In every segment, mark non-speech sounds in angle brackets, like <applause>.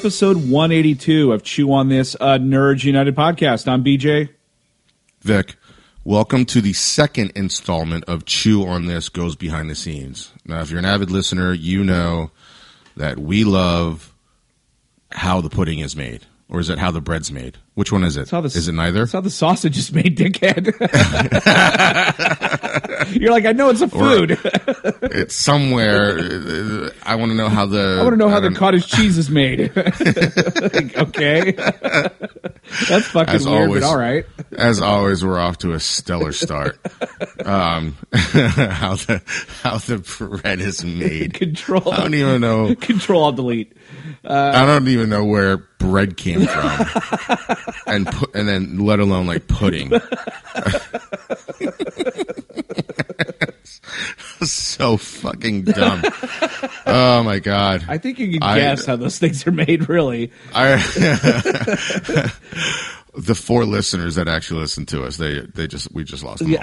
Episode 182 of Chew on This, a Nerds United podcast. I'm BJ. Vic, welcome to the second installment of Chew on This Goes Behind the Scenes. Now, if you're an avid listener, you know that we love how the pudding is made. Or is it how the bread's made? Which one is it? the- is it neither? That's how the sausage is made, dickhead. <laughs> <laughs> <laughs> You're like, I know it's a food. <laughs> it's somewhere. uh, I want to know how the. I want to know how the cottage <laughs> cheese is made. Like, okay. That's fucking As weird, always. but all right. As always, we're off to a stellar start. um, how the how the bread is made. Control. I don't even know. Control Delete. I don't even know where bread came from, and pu- and then let alone like pudding. So fucking dumb. Oh my god! I think you can I- guess how those things are made, really. I, <laughs> the four listeners that actually listen to us, they they just we just lost them.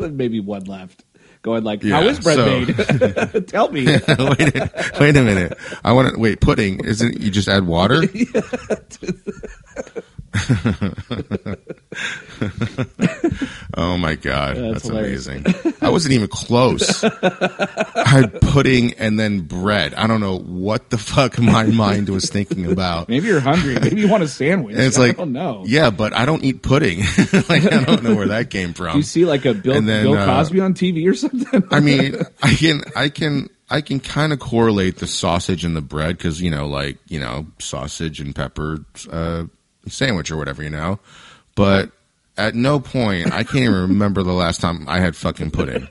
all. <laughs> Maybe one left. Going like, Yeah, how is bread so- made? <laughs> Tell me. wait, a, wait a minute. I want to wait. Pudding isn't you just add water? Oh my god, That's that's, amazing. I wasn't even close. <laughs> I had pudding and then bread. I don't know what the fuck my <laughs> mind was thinking about. Maybe you're hungry. Maybe you want a sandwich. And it's I like, don't know. yeah, but I don't eat pudding. <laughs> like I don't know where that came from. You see like a Bill, then, Bill uh, Cosby on TV or something? I mean, I can, I can, I can kind of correlate the sausage and the bread because you know, like you know, sausage and pepper uh, sandwich or whatever, you know. But at no point, I can't even remember the last time I had fucking pudding.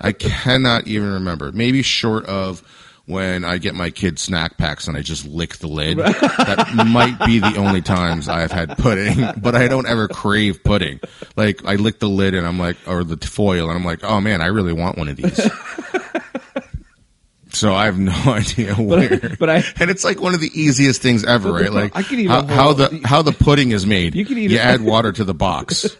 I cannot even remember. Maybe short of when I get my kid snack packs and I just lick the lid. that might be the only times I've had pudding, <laughs> but I don't ever crave pudding. Like I lick the lid and I'm like, or the foil and I'm like, oh man, I really want one of these. So I have no <laughs> idea where. but I- and it's like one of the easiest things ever, right? Like I can even how, how the how the pudding is made. You can eat You add water to the box.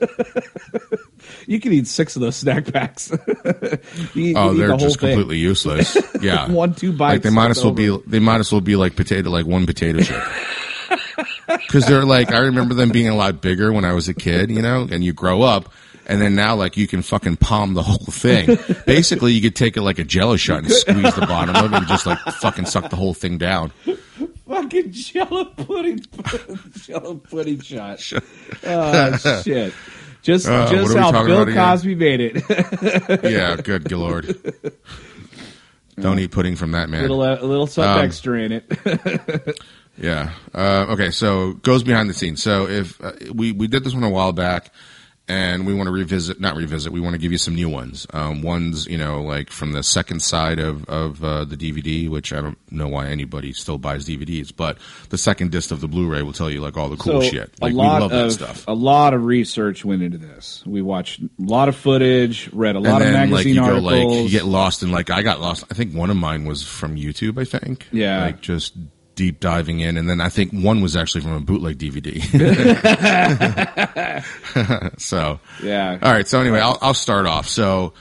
<laughs> you can eat six of those snack packs. <laughs> you, you Oh, eat they're the just thing. completely useless. Yeah, One, two bites, Like they might as well be. They might as well be like potato, like one potato chip. Because they're like, I remember them being a lot bigger when I was a kid, you know. And you grow up, and then now like you can fucking palm the whole thing. <laughs> Basically, you could take it like a Jello shot and squeeze the bottom of it, and just like fucking suck the whole thing down. Fucking jello pudding, <laughs> jello pudding shot. Oh shit! Just Uh, just how Bill? Cosby made it. <laughs> Yeah, good lord. Don't eat pudding from that man. little uh, a little something Um, extra in it. Yeah. Uh, okay. So goes behind the scenes. So if uh, we we did this one a while back, and we want to revisit, not revisit. We want to give you some new ones. Um, ones you know like from the second side of of uh, the DVD, which I don't know why anybody still buys DVDs, but the second disc of the Blu-ray will tell you like all the cool so shit. Like a we lot love of that stuff. a lot of research went into this. We watched a lot of footage, read a lot and of then like magazine you go articles. like you get lost in like I got lost. I think one of mine was from YouTube. I think. Yeah. Like just deep diving in, and then I think one was actually from a bootleg DVD. <laughs> so yeah, all right. So anyway, I'll, I'll start off. So,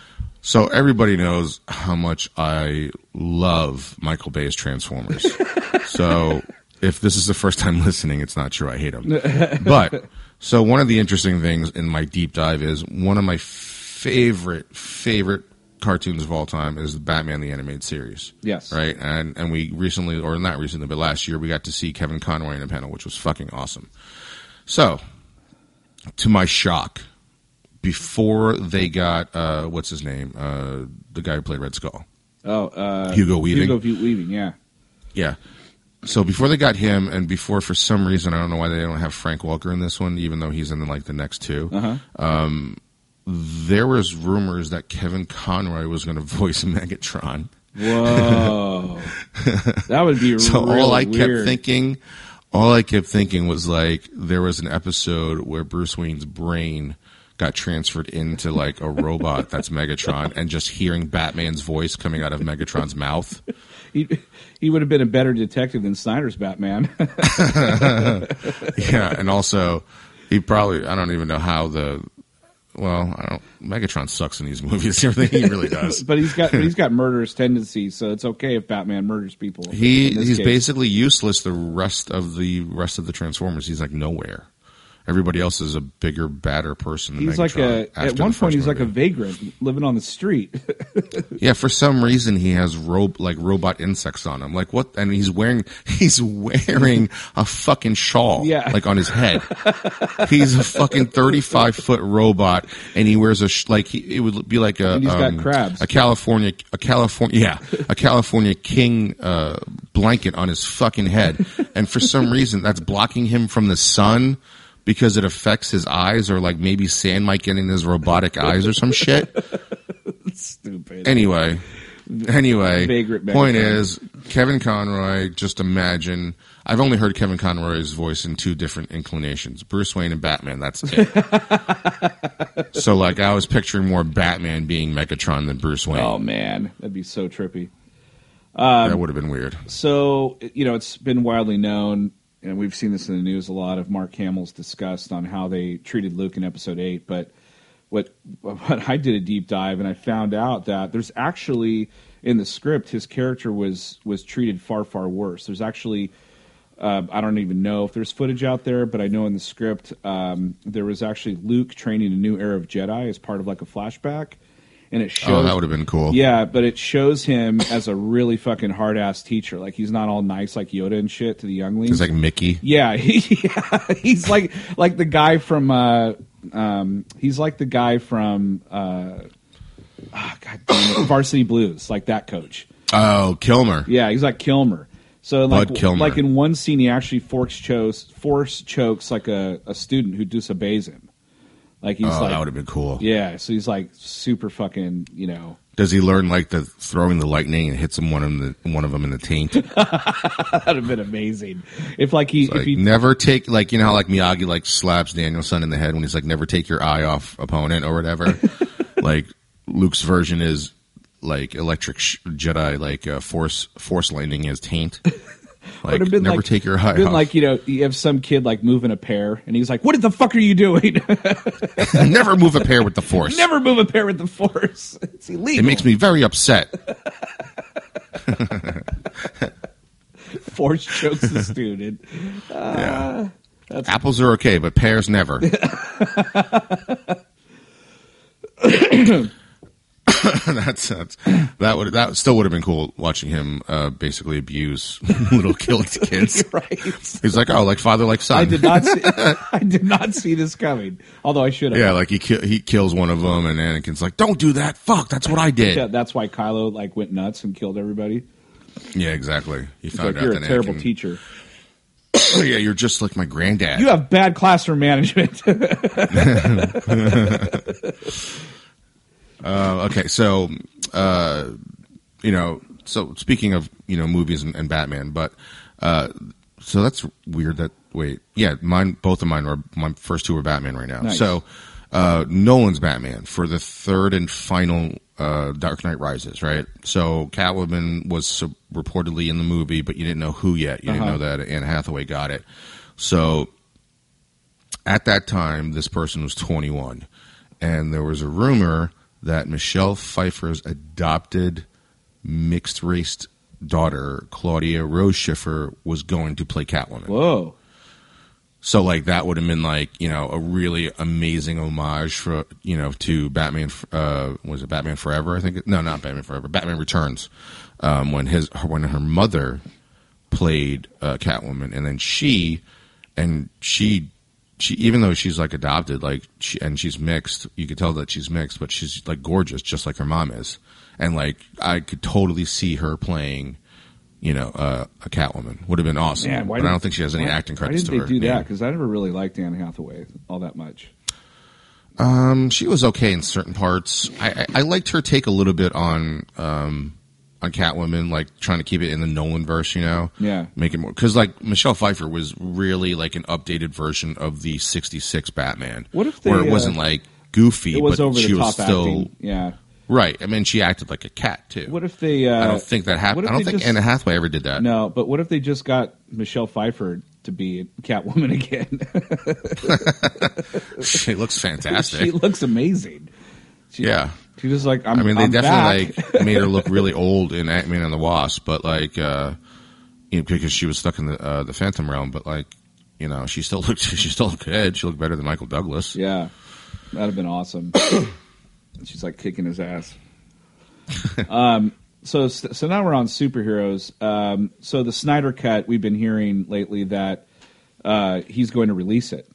so everybody knows how much I love Michael Bay's Transformers. <laughs> so if this is the first time listening, it's not true. I hate him. But so one of the interesting things in my deep dive is one of my favorite favorite cartoons of all time is Batman the animated series. Yes. Right. And and we recently, or not recently, but last year, we got to see Kevin Conroy in a panel, which was fucking awesome. So to my shock, before they got uh, what's his name, uh, the guy who played Red Skull, oh uh, Hugo Weaving. Hugo Weaving, yeah. yeah. So before they got him, and before for some reason I don't know why they don't have Frank Welker in this one, even though he's in like the next two. Uh-huh. There was rumors that Kevin Conroy was going <laughs> to voice Megatron. Whoa, <laughs> that would be So all I kept thinking, all I kept thinking was like there was an episode where Bruce Wayne's brain got transferred into like a robot that's Megatron, and just hearing Batman's voice coming out of Megatron's mouth. he, he would have been a better detective than Snyder's Batman. <laughs> Yeah, and also he probably I don't even know how the well, I don't. Megatron sucks in these movies. Everything <laughs> he really <laughs> does. but he's got but he's got <laughs> murderous tendencies, so it's okay if Batman murders people. he he's case. basically useless. The rest of the rest of the Transformers, he's like nowhere. Everybody else is a bigger, badder person. Than He's like a at one point he's like a vagrant living on the street. <laughs> yeah. For some reason, he has ro- like robot insects on him. Like what? And he's wearing <laughs> he's wearing a fucking shawl. Yeah. like on his head. <laughs> he's a fucking thirty five foot robot, and he wears a sh- like he, it would be like a And he's got um, crabs. a California a California yeah a California king uh, blanket on his fucking head, and for some reason that's blocking him from the sun. Because it affects his eyes, or like maybe sand might get in his robotic eyes, or some shit. <laughs> Stupid. Anyway, anyway, Vagrant point Megatron. is Kevin Conroy. Just imagine. I've only heard Kevin Conroy's voice in two different inclinations: Bruce Wayne and Batman. That's it. <laughs> so, like, I was picturing more Batman being Megatron than Bruce Wayne. oh man, that'd be so trippy. that um, would have been weird. So you know, it's been widely known, and we've seen this in the news a lot of Mark Hamill's discussed on how they treated Luke in Episode Eight. But what <laughs> what I did a deep dive, and I found out that there's actually in the script his character was was treated far far worse. There's actually uh, I don't even know if there's footage out there, but I know in the script um, there was actually Luke training a new era of Jedi as part of like a flashback, and it shows. Oh, that would have been cool. Yeah, but it shows him as a really fucking hard ass teacher. Like he's not all nice like Yoda and shit to the younglings. He's like Mickey. yeah, he, <laughs> yeah, he's like like the guy from uh, um, he's like the guy from uh, ah, God damn it, Varsity Blues, like that coach. Oh, Kilmer. Yeah, he's like Kilmer. So like Kilmer. like in one scene, he actually force chokes force chokes like a, a student who disobeys him. Like he's Oh, like that would have been cool. yeah, so he's like super fucking you know Does he learn like the throwing the lightning and hits him one of them, the, one of them in the taint? <laughs> that'd have been amazing if like he if Like, he never take like you know how like Miyagi like slaps Daniel-san in the head when he's like never take your eye off opponent or whatever. <laughs> like Luke's version is like electric sh- Jedi like uh, force force lightning his taint. <laughs> Like Would have been never like, take your eye been off. like you know you have some kid like moving a pear and he's like what the fuck are you doing <laughs> <laughs> never move a pair with the force. never move a pear with the force <laughs> it's illegal It makes me very upset. force chokes the student ah, yeah. Apples are okay, but pears never. <clears throat> <laughs> that's, that's that would that still would have been cool watching him uh, basically abuse <laughs> little killed <laughs> kids. right He's like, oh, like father, like son. I did not see I did not see this coming although I should have Yeah, like he ki- he kills one of them, and Anakin's like, "Don't do that! Fuck, that's what I did." Yeah, that's why Kylo like went nuts and killed everybody Yeah, exactly. He He's found like you're a terrible Anakin- teacher <coughs> yeah, you're just like my granddad. you have bad classroom management Uh, okay, so uh, you know, so speaking of you know movies and, and Batman, but uh, so that's weird. That wait, yeah, mine, both of mine are my first two are Batman right now. Nice. So uh, Nolan's Batman for the third and final uh, Dark Knight Rises, right? So Catwoman was sub- reportedly in the movie, but you didn't know who yet. You Uh-huh. didn't know that Anne Hathaway got it. So at that time, this person was 21, and there was a rumor that Michelle Pfeiffer's adopted mixed race daughter, Claudia Rose Pfeiffer, was going to play Catwoman. whoa So, like, that would have been like you know a really amazing homage for you know to Batman. Uh, was it Batman Forever? I think no, not Batman Forever. Batman Returns. Um, when his when her mother played uh, Catwoman, and then she and she she even though she's like adopted, like she and she's mixed, you could tell that she's mixed, but she's like gorgeous, just like her mom is, and like I could totally see her playing. You know, uh, a Catwoman would have been awesome, Man, why but I don't think she has any why- acting why credits did to they her. do that because I never really liked Anne Hathaway all that much Um, she was okay in certain parts. I, I, I liked her take a little bit on um on Catwoman, like trying to keep it in the Nolan verse, you know. Yeah. make it more because like Michelle Pfeiffer was really like an updated version of the '66 Batman. What if they, where it uh, wasn't like goofy, it was but over she the was still acting yeah right. I mean, she acted like a cat too. what if they uh, I don't think that happened. I don't think just- Anna Hathaway ever did that. No, but what if they just got Michelle Pfeiffer to be Catwoman <laughs> again. <laughs> she looks fantastic. she looks amazing. She, yeah. She just like I'm. I mean, they I'm definitely back. like <laughs> made her look really old in Ant Man and the Wasp, but like, uh, you know, because she was stuck in the uh, the Phantom realm. But like, you know, she still <laughs> looked she still looked good. She looked better than Michael Douglas. Yeah, that'd have been awesome. <coughs> She's like kicking his ass. <laughs> um. So so now we're on superheroes. Um. So the Snyder cut we've been hearing lately that uh, he's going to release it.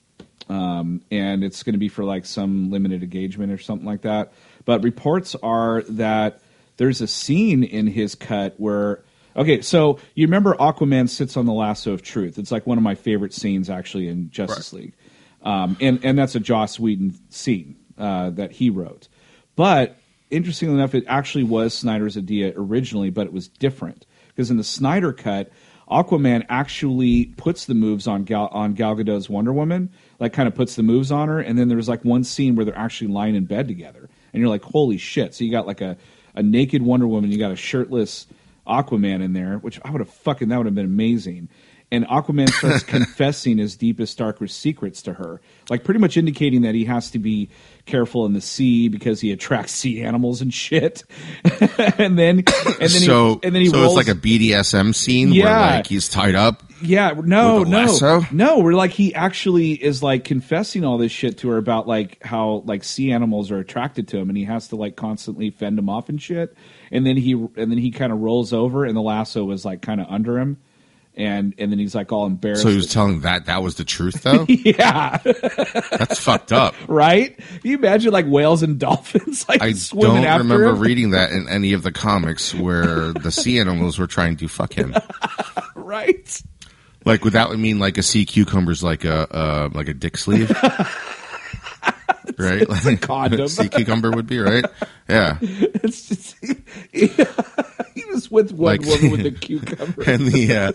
Um, and it's going to be for like some limited engagement or something like that. But reports are that there's a scene in his cut where okay, so you remember Aquaman sits on the lasso of truth. It's like one of my favorite scenes actually in Justice Right. League, um, and and that's a Joss Whedon scene uh, that he wrote. But interestingly enough, it actually was Snyder's idea originally, but it was different because in the Snyder cut. Aquaman actually puts the moves on Gal, on Gal Gadot's Wonder Woman, like kind of puts the moves on her, and then there's like one scene where they're actually lying in bed together, and you're like, holy shit! So you got like a a naked Wonder Woman, you got a shirtless Aquaman in there, which I would have fucking that would have been amazing. And Aquaman starts <laughs> confessing his deepest, darkest secrets to her, like pretty much indicating that he has to be careful in the sea because he attracts sea animals and shit. <laughs> and then, and then so he, and then he so rolls, it's like a BDSM scene where Yeah. like he's tied up. Yeah, no, no, lasso? no. We're like he actually is like confessing all this shit to her about like how like sea animals are attracted to him, and he has to like constantly fend them off and shit. And then he and then he kind of rolls over, and the lasso was like kind of under him, and and then he's like all embarrassed. So he was telling that that was the truth though. <laughs> yeah, That's fucked up. <laughs> right. Can you imagine like whales and dolphins like I swimming don't after remember him? reading that in any of the comics where the sea <laughs> animals were trying to fuck him. right. Like would that mean like a sea cucumber's like a uh, like a dick sleeve? <laughs> right? it's a condom. <laughs> sea cucumber would be, right? Yeah. It's just he <laughs> was with one Like- woman with a cucumber. And the uh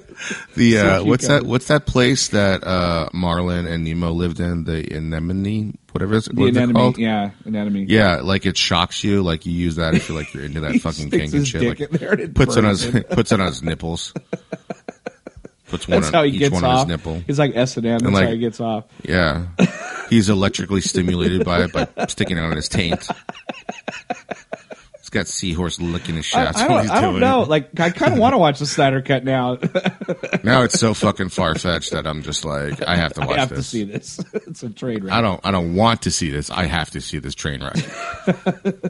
the uh what's that what's that place that uh Marlin and Nemo lived in? The anemone, whatever it's the what's it anatomy, called? yeah, anatomy. Yeah, like it shocks you, like you use that if you're like you're into that fucking kink and shit. Like in there and it puts it on his puts it on his nipples. Puts one That's on how he each gets one off. on his nipple. He's like S and M. That's like- how he gets off. Yeah. He's electrically stimulated by it by sticking it on his taint. He's got seahorse licking his I, shafts. I don't, I don't know. Like, I kind of want to watch the Snyder Cut now. <laughs> Now it's so fucking far fetched that I'm just like, I have to watch I have this. to see this. <laughs> it's a train wreck. I don't. I don't want to see this. I have to see this train wreck.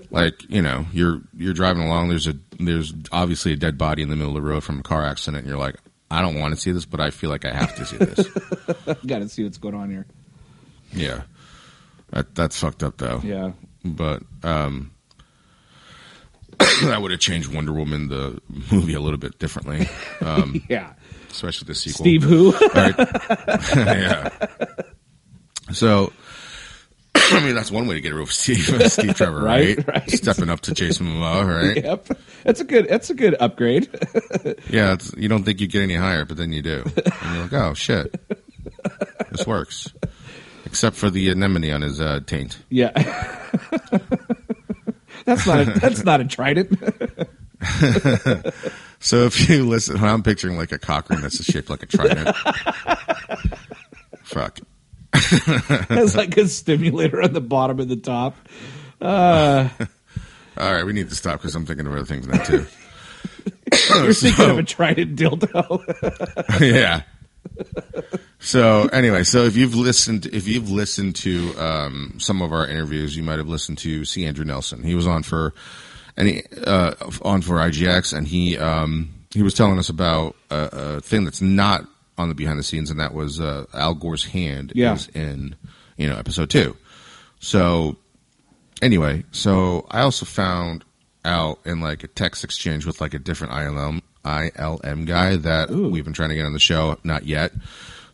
<laughs> like you know, you're you're driving along. There's a there's obviously a dead body in the middle of the road from a car accident. And you're like, I don't want to see this, but I feel like I have to see this. <laughs> Got to see what's going on here. yeah, that that's fucked up though. Yeah. But um, <coughs> that would have changed Wonder Woman the movie a little bit differently, um, <laughs> Yeah. especially the sequel. Steve who? <laughs> yeah. So, I mean, that's one way to get rid of Steve, <laughs> Steve Trevor, right? Right, right. Stepping up to Jason Momoa, <laughs> right? yep. That's a good, that's a good upgrade. <laughs> Yeah, it's, you don't think you get any higher, but then you do. And you're like, oh, shit. This works. Except for the anemone on his uh, taint. yeah. that's not a, that's not a trident. So if you listen, I'm picturing like a cock ring that's shaped like a trident. <laughs> It's like a stimulator on the bottom and the top. All right, we need to stop because I'm thinking of other things now, too. <coughs> You're thinking of <coughs> a trident dildo. <laughs> yeah. So anyway, so if you've listened, if you've listened to um, some of our interviews, you might have listened to C. Andrew Nelson. He was on for, and he, uh, on for IGX, and he um, he was telling us about a, a thing that's not on the behind the scenes, and that was uh, Al Gore's hand Yeah. is in you know episode two. So anyway, so I also found out in like a text exchange with like a different ILM ILM guy that we've been trying to get on the show, not yet.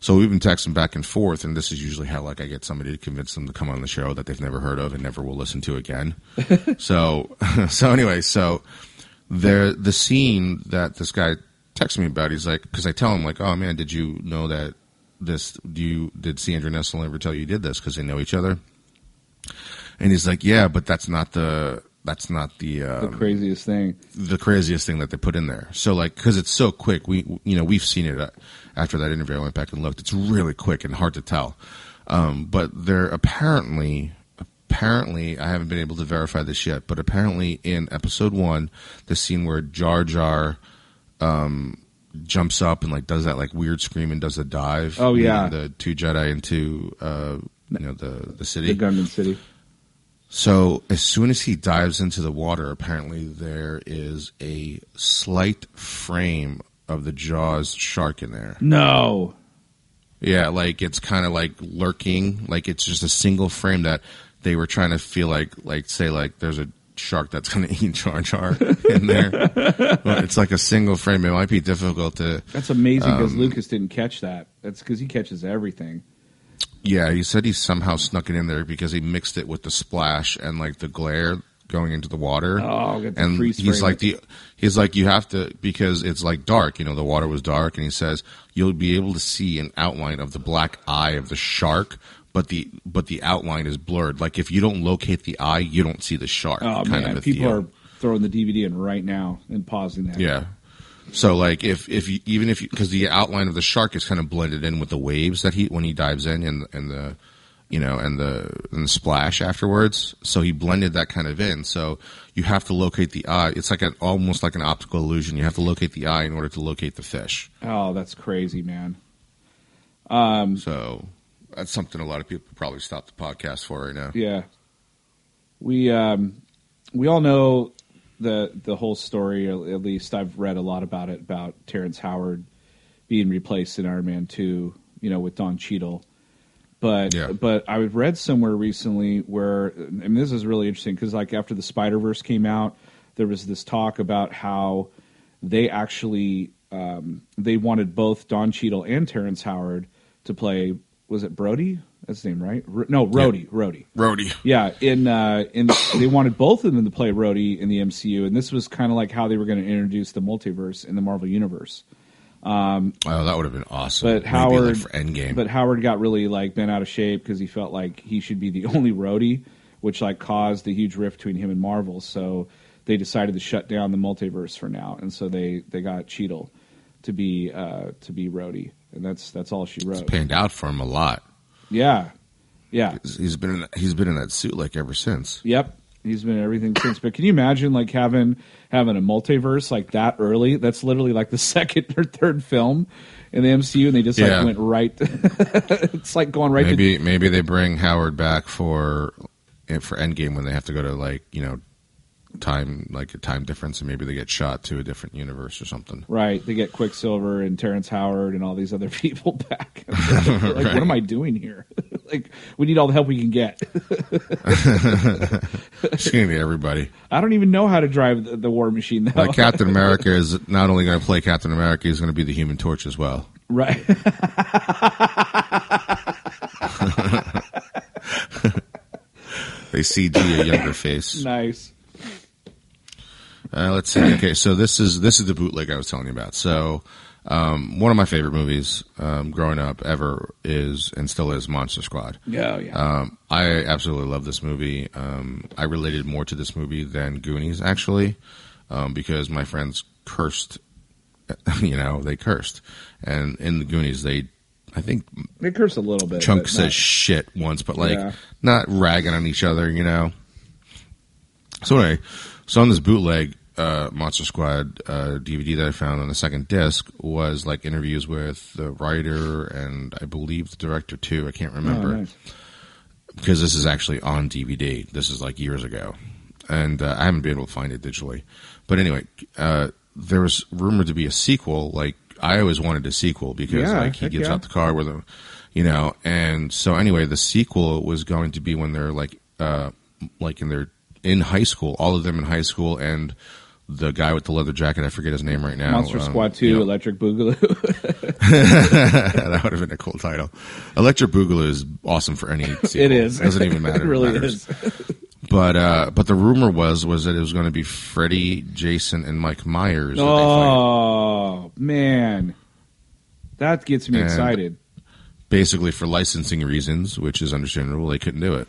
So we've been texting back and forth, and this is usually how like I get somebody to convince them to come on the show that they've never heard of and never will listen to again. <laughs> so <laughs> so anyway, so there the scene that this guy texted me about, he's like, because I tell him like, oh man, did you know that this? Do you did C. Andrew Nelson ever tell you you did this because they know each other? And he's like, yeah, but that's not the that's not the The um, craziest thing. the craziest thing that they put in there. So like, because it's so quick, we you know we've seen it uh, after that interview. I went back and looked. It's really quick and hard to tell. Um, but they're apparently, apparently, I haven't been able to verify this yet. But apparently, in episode one, the scene where Jar Jar um, jumps up and like does that like weird scream and does a dive. Oh, yeah. the two Jedi into uh, you know the the city. The Gungan City. So as soon as he dives into the water, apparently there is a slight frame of the Jaws shark in there. No. Yeah, like it's kind of like lurking, like it's just a single frame that they were trying to feel like, like say, like there's a shark that's going <laughs> to eat Jar Jar in there. but it's like a single frame. It might be difficult to. That's amazing because Um, Lucas didn't catch that. That's because he catches everything. Yeah, he said he somehow snuck it in there because he mixed it with the splash and like the glare going into the water. Oh, and he's like the he's like you have to because it's like dark. You know, the water was dark, and he says you'll be able to see an outline of the black eye of the shark. But the but the outline is blurred. Like if you don't locate the eye, you don't see the shark. Oh kind man, people deal. are throwing the DVD in right now and pausing that. Yeah. So like if if you, even if because the outline of the shark is kind of blended in with the waves that he when he dives in and and the you know and the and the splash afterwards. So he blended that kind of in. So you have to locate the eye. It's like an almost like an optical illusion. You have to locate the eye in order to locate the fish. Oh, that's crazy, man. Um, so that's something a lot of people probably stop the podcast for right now. Yeah. We um we all know the the whole story, at least I've read a lot about it about Terrence Howard being replaced in Iron Man 2, you know, with Don Cheadle. But Yeah. but I read somewhere recently where and this is really interesting cuz like after the Spider-Verse came out, there was this talk about how they actually um, they wanted both Don Cheadle and Terrence Howard to play was it Brody? That's his name, right? R- no, Rhodey, Rhodey. Rhodey. Yeah, in uh, in they wanted both of them to play Rhodey in the MCU, and this was kind of like how they were going to introduce the multiverse in the Marvel universe. Oh, that would have been awesome. But Maybe, Howard, like, Endgame. but Howard got really like bent out of shape because he felt like he should be the <laughs> only Rhodey, which like caused a huge rift between him and Marvel. So they decided to shut down the multiverse for now, and so they they got Cheadle to be uh, to be Rhodey, and that's that's all she wrote. panned out for him a lot. Yeah, yeah. He's been in, he's been in that suit like ever since. Yep. He's been in everything since. But can you imagine like having having a multiverse like that early? That's literally like the <laughs> second or third film in the MCU, and they just like Yeah. went right. <laughs> it's like going right maybe maybe they bring Howard back for for Endgame when they have to go to like you know time like a time difference and maybe they get shot to a different universe or something. right. They get Quicksilver and Terrence Howard and all these other <laughs> people back. <laughs> like, what am I doing here? <laughs> like we need all the help we can get. It's gonna be everybody. I don't even know how to drive the, the War Machine though. Like Captain America is not only going to play Captain America, he's going to be the Human Torch as well. right. They CG a younger face. nice. Uh, let's see. <clears throat> Okay, so this is this is the bootleg I was telling you about. So um, one of my favorite movies um, growing up ever is and still is Monster Squad. Yeah, yeah. Um, I absolutely love this movie. Um, I related more to this movie than Goonies, actually, um, because my friends cursed. <laughs> You know, they cursed, and in the Goonies, they, I think, they curse a little bit. Chunk says not- shit once, but like Yeah. not ragging on each other. You know. So anyway, so on this bootleg uh, Monster Squad uh, DVD that I found on the second disc was like interviews with the writer and I believe the director too. I can't Oh, remember nice. because this is actually on DVD. This is like years ago, and uh, I haven't been able to find it digitally. But anyway, uh, there was rumored to be a sequel. Like I always wanted a sequel because Yeah, like he gets yeah. out the car with him, you know. And so anyway, the sequel was going to be when they're like, uh, like in their in high school, all of them in high school, and the guy with the leather jacket, I forget his name right now. Monster um, Squad Two, you know, Electric Boogaloo. <laughs> that would have been a cool title. Electric Boogaloo is awesome for any <laughs> sequel. it is. It Doesn't even <laughs> matter. it really matters. is. But uh, but the rumor was was that it was going to be Freddy, Jason, and Mike Myers. that they fight. Oh man, that gets me And- excited. Basically for licensing reasons, which is understandable, they couldn't do it.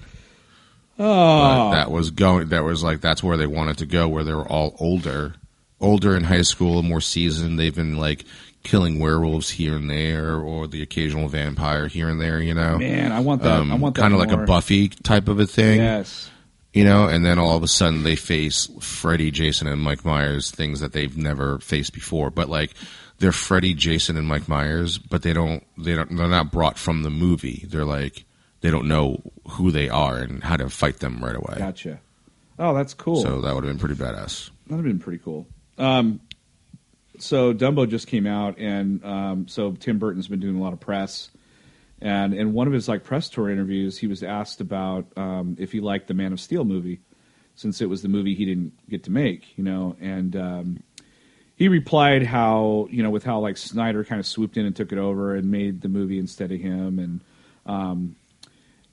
Oh, But that was going. That was like that's where they wanted to go, where they were all older, older in high school, more seasoned. They've been like killing werewolves here and there, or the occasional vampire here and there. You know, man, I want that. I want kind of Um, like a. Buffy type of a thing. Yes. You know, and then all of a sudden they face Freddy, Jason, and Mike Myers, things that they've never faced before. But like they're Freddy, Jason, and Mike Myers, but they don't they don't they're not brought from the movie. They're like they don't know who they are and how to fight them right away. Gotcha. Oh, that's cool. So that would have been pretty badass. That'd have been pretty cool. Um, so Dumbo just came out, and um, so Tim Burton's been doing a lot of press. And in one of his like press tour interviews, he was asked about um, if he liked the Man of Steel movie, since it was the movie he didn't get to make, you know. And um, he replied how you know with how like Snyder kind of swooped in and took it over and made the movie instead of him, and um,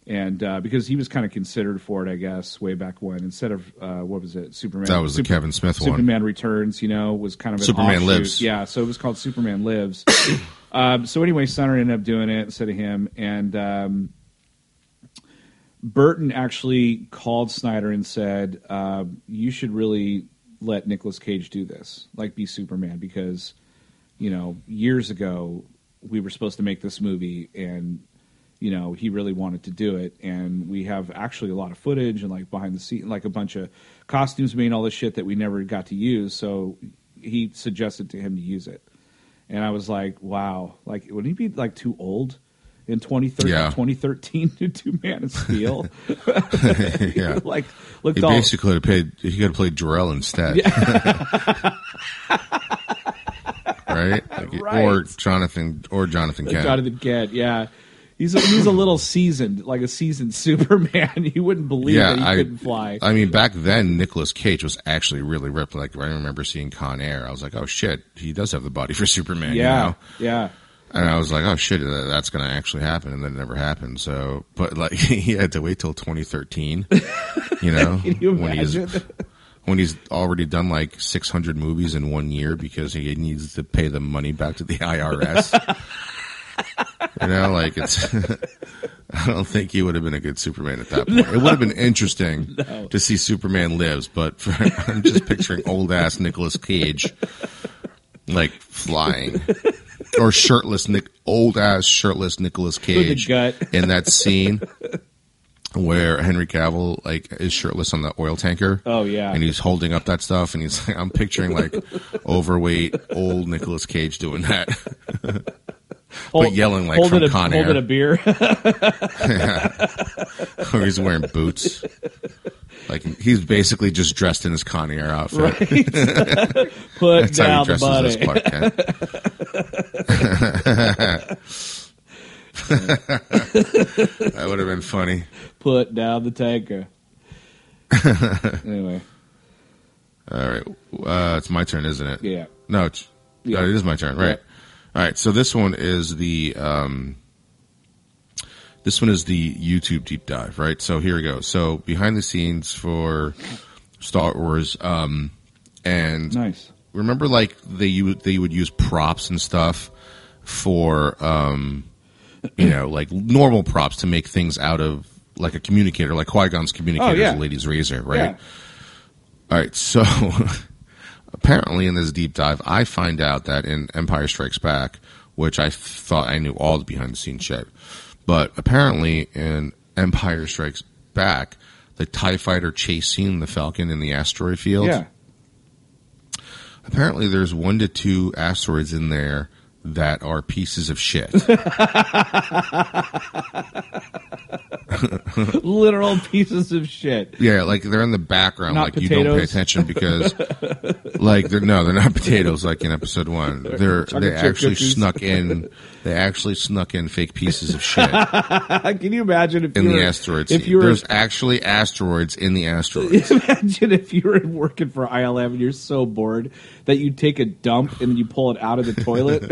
and uh, because he was kind of considered for it, I guess, way back when. Instead of uh, what was it, Superman? That was the Kevin Smith one. Superman Returns, you know, was kind of an Superman offshoot. Lives. Yeah, so it was called Superman Lives. <coughs> um, so anyway, Snyder ended up doing it instead of him, and um, Burton actually called Snyder and said, uh, "You should really let Nicolas Cage do this, like be Superman, because you know years ago we were supposed to make this movie and." You know, he really wanted to do it, and we have actually a lot of footage and like behind the scene, like a bunch of costumes made, all this shit that we never got to use. So he suggested to him to use it, and I was like, "Wow! Like, wouldn't he be like too old in 2013, Yeah. 2013 to do Man of Steel?" <laughs> <laughs> yeah. like, looked He all basically could have paid. He could have played Jor-El instead, <laughs> right? Like, Right. Or Jonathan, or Jonathan uh, Kent. Jonathan Kent. Yeah, he's a, he's a little seasoned, like a seasoned <laughs> Superman. you wouldn't believe yeah, that he I, couldn't fly. I mean, back then Nicolas Cage was actually really ripped. Like I remember seeing Con Air. I was like, oh shit, he does have the body <laughs> for Superman. you yeah, know? yeah. And I was like, oh shit, that- that's going to actually happen, and then it never happened. So, but like <laughs> he had to wait till 2013. You know, you when he's when he's already done like 600 movies in one year because he needs to pay the money back to the IRS. You know, like it's. <laughs> I don't think he would have been a good Superman at that point. It would have been interesting <laughs> to see Superman lives, but for, <laughs> I'm just picturing old ass Nicolas Cage like flying or shirtless Nick, old ass shirtless Nicolas the Cage in that scene where Henry Cavill like is shirtless on the oil tanker. Oh, yeah. and he's holding up that stuff, and he's like, I'm picturing like overweight old Nicolas Cage doing that. Hold- yelling like from a, Con holding a beer. or <laughs> <laughs> he's wearing boots. Like he's basically just dressed in his Con Air outfit. right? <laughs> Put That's how down he the dresses as money. Clark Kent. that would have been funny. Put down the tanker. anyway, All right, uh, it's my turn, isn't it? yeah. No, it's, Yeah. no, it is my turn, right? All right, so this one is the um, this one is the YouTube deep dive, right? So here we go. So behind the scenes for Star Wars, um, and Nice. remember, like they they would use props and stuff for um, you know, <clears throat> like normal props to make things out of like a communicator, like Qui Gon's communicator Oh, is a lady's razor, right? Yeah. All right, so <laughs> apparently in this deep dive, I find out that in Empire Strikes Back, which I thought I knew all the behind the scenes shit, but apparently in Empire Strikes Back, the Tie Fighter chasing the Falcon in the asteroid field. Yeah. Apparently, there's one to two asteroids in there that are pieces of shit. <laughs> Literal pieces of shit. Yeah, like they're in the background, Not like you don't pay attention because, <laughs> like, they're no, they're not potatoes. Like in episode one, they're they actually cookies. snuck in, they actually snuck in fake pieces of shit <laughs> Can you imagine if in you the asteroids. if you were There's actually asteroids in the asteroids. <laughs> imagine if you were working for ILM and you're so bored that you take a dump and then you pull it out of the toilet,